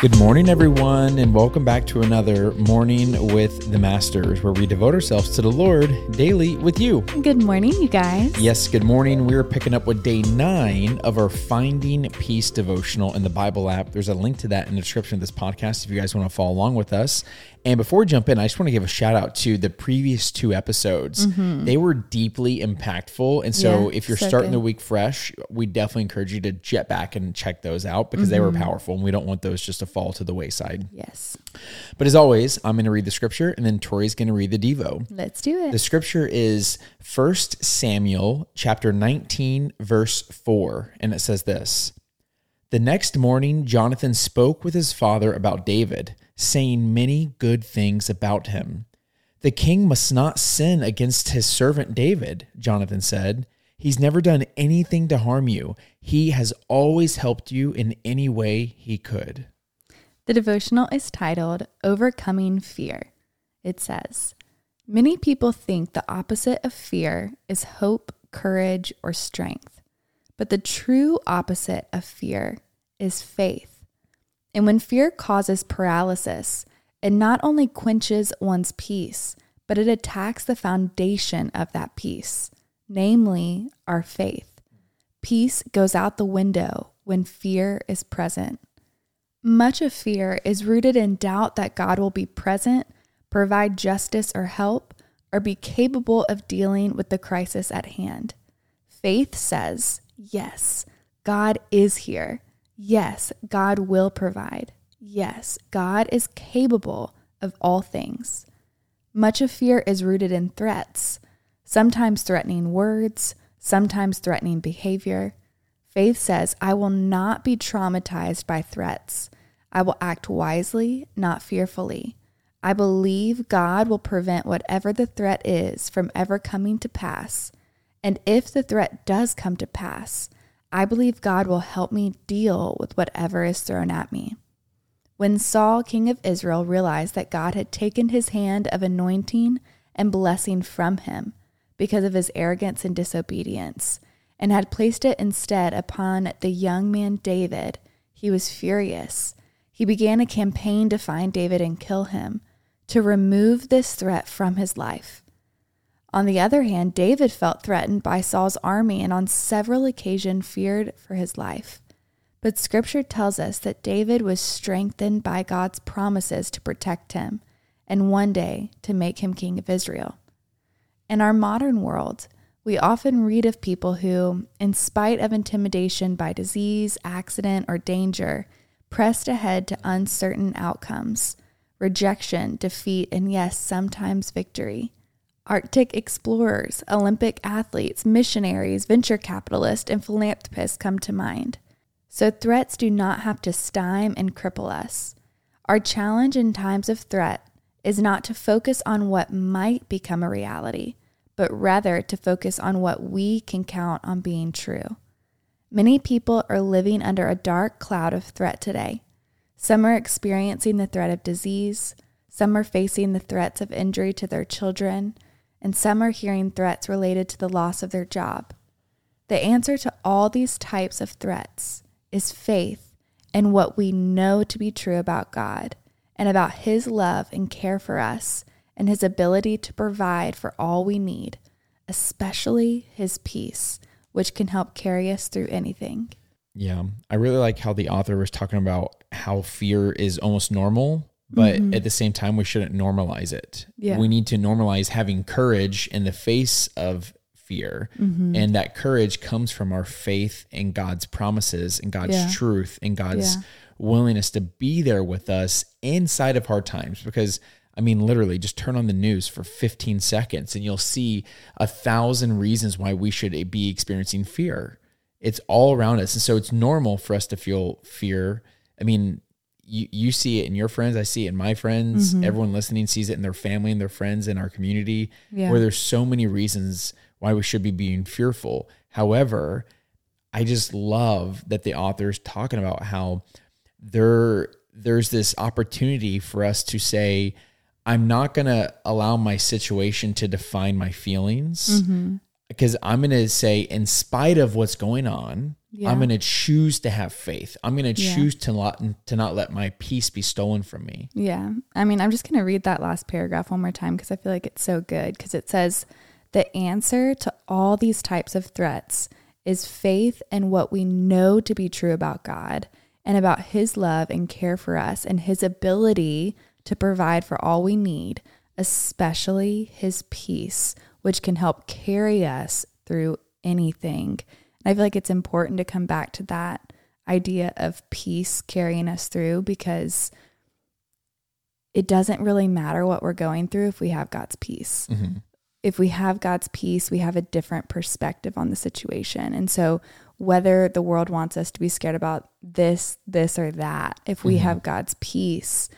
Good morning, everyone, and welcome back to another Morning with the Masters, where we devote ourselves to the Lord daily with you. Good morning, you guys. Yes, good morning. We're picking up with day nine of our Finding Peace devotional in the Bible app. There's a link to that in the description of this podcast if you guys want to follow along with us. And before we jump in, I just want to give a shout out to the previous two episodes. Mm-hmm. They were deeply impactful. And so Yeah, if you're so starting good. the week fresh, we definitely encourage you to jet back and check those out because they were Mm-hmm. powerful and we don't want those just to fall to the wayside. Yes. But as always, I'm going to read the scripture and then Tori's going to read the Devo. Let's do it. The scripture is 1 Samuel chapter 19 verse 4 and it says this. The next morning Jonathan spoke with his father about David, saying many good things about him. The king must not sin against his servant David, Jonathan said. He's never done anything to harm you. He has always helped you in any way he could. The devotional is titled Overcoming Fear. It says, Many people think the opposite of fear is hope, courage, or strength. But the true opposite of fear is faith. And when fear causes paralysis, it not only quenches one's peace, but it attacks the foundation of that peace, namely our faith. Peace goes out the window when fear is present. Much of fear is rooted in doubt that God will be present, provide justice or help, or be capable of dealing with the crisis at hand. Faith says, yes, God is here. Yes, God will provide. Yes, God is capable of all things. Much of fear is rooted in threats, sometimes threatening words, sometimes threatening behavior. Faith says, I will not be traumatized by threats. I will act wisely, not fearfully. I believe God will prevent whatever the threat is from ever coming to pass. And if the threat does come to pass, I believe God will help me deal with whatever is thrown at me. When Saul, king of Israel, realized that God had taken his hand of anointing and blessing from him because of his arrogance and disobedience, and had placed it instead upon the young man David, he was furious. He began a campaign to find David and kill him, to remove this threat from his life. On the other hand, David felt threatened by Saul's army and on several occasions feared for his life. But scripture tells us that David was strengthened by God's promises to protect him and one day to make him king of Israel. In our modern world, we often read of people who, in spite of intimidation by disease, accident, or danger, pressed ahead to uncertain outcomes, rejection, defeat, and yes, sometimes victory. Arctic explorers, Olympic athletes, missionaries, venture capitalists, and philanthropists come to mind. So threats do not have to stymie and cripple us. Our challenge in times of threat is not to focus on what might become a reality, but rather to focus on what we can count on being true. Many people are living under a dark cloud of threat today. Some are experiencing the threat of disease, some are facing the threats of injury to their children, and some are hearing threats related to the loss of their job. The answer to all these types of threats is faith in what we know to be true about God and about His love and care for us and His ability to provide for all we need, especially His peace, which can help carry us through anything. Yeah. I really like how the author was talking about how fear is almost normal, but mm-hmm. at the same time, we shouldn't normalize it. Yeah. We need to normalize having courage in the face of fear. Mm-hmm. And that courage comes from our faith in God's promises and God's Yeah. truth and God's Yeah. willingness to be there with us inside of hard times. Because I mean, literally, just turn on the news for 15 seconds and you'll see a thousand reasons why we should be experiencing fear. It's all around us. And so it's normal for us to feel fear. I mean, you, you see it in your friends. I see it in my friends. Mm-hmm. Everyone listening sees it in their family and their friends in our community, Yeah. where there's so many reasons why we should be being fearful. However, I just love that the author's talking about how there there's this opportunity for us to say, I'm not gonna allow my situation to define my feelings. Mm-hmm. Because I'm gonna say, in spite of what's going on, Yeah. I'm going to choose to have faith. I'm going to Yeah. choose to not to not let my peace be stolen from me. Yeah. I mean, I'm just going to read that last paragraph one more time because I feel like it's so good. Because it says, the answer to all these types of threats is faith in what we know to be true about God and about His love and care for us and His ability to provide for all we need, especially His peace, which can help carry us through anything. And I feel like it's important to come back to that idea of peace carrying us through because it doesn't really matter what we're going through if we have God's peace. Mm-hmm. If we have God's peace, we have a different perspective on the situation. And so, whether the world wants us to be scared about this, this, or that, if we mm-hmm. have God's peace,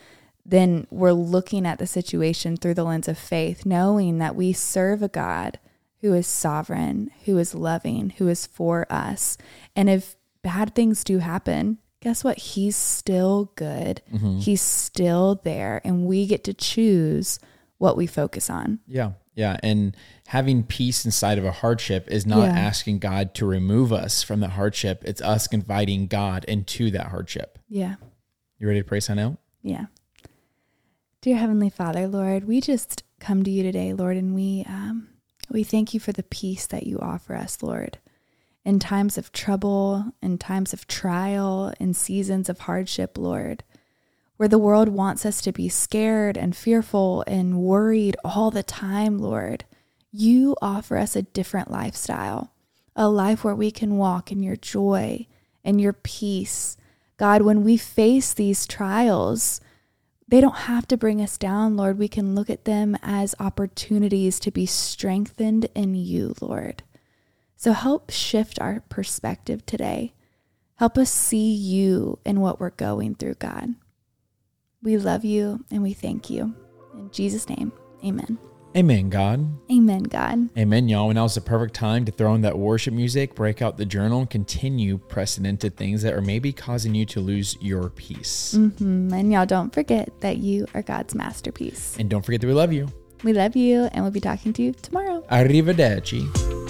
then we're looking at the situation through the lens of faith, knowing that we serve a God who is sovereign, who is loving, who is for us. And if bad things do happen, guess what? He's still good. Mm-hmm. He's still there. And we get to choose what we focus on. Yeah. Yeah. And having peace inside of a hardship is not Yeah. asking God to remove us from the hardship. It's us inviting God into that hardship. Yeah. You ready to pray sign out? Yeah. Dear Heavenly Father, Lord, we just come to you today, Lord, and we um, we thank you for the peace that you offer us, Lord. In times of trouble, in times of trial, in seasons of hardship, Lord, where the world wants us to be scared and fearful and worried all the time, Lord, you offer us a different lifestyle, a life where we can walk in your joy and your peace. God, when we face these trials, they don't have to bring us down, Lord. We can look at them as opportunities to be strengthened in you, Lord. So help shift our perspective today. Help us see you in what we're going through, God. We love you and we thank you. In Jesus' name, amen. Amen, God. Amen, God. Amen, y'all. And now's the perfect time to throw in that worship music, break out the journal, and continue pressing into things that are maybe causing you to lose your peace. hmm And y'all don't forget that you are God's masterpiece. And don't forget that we love you. We love you and we'll be talking to you tomorrow. Arrivederci.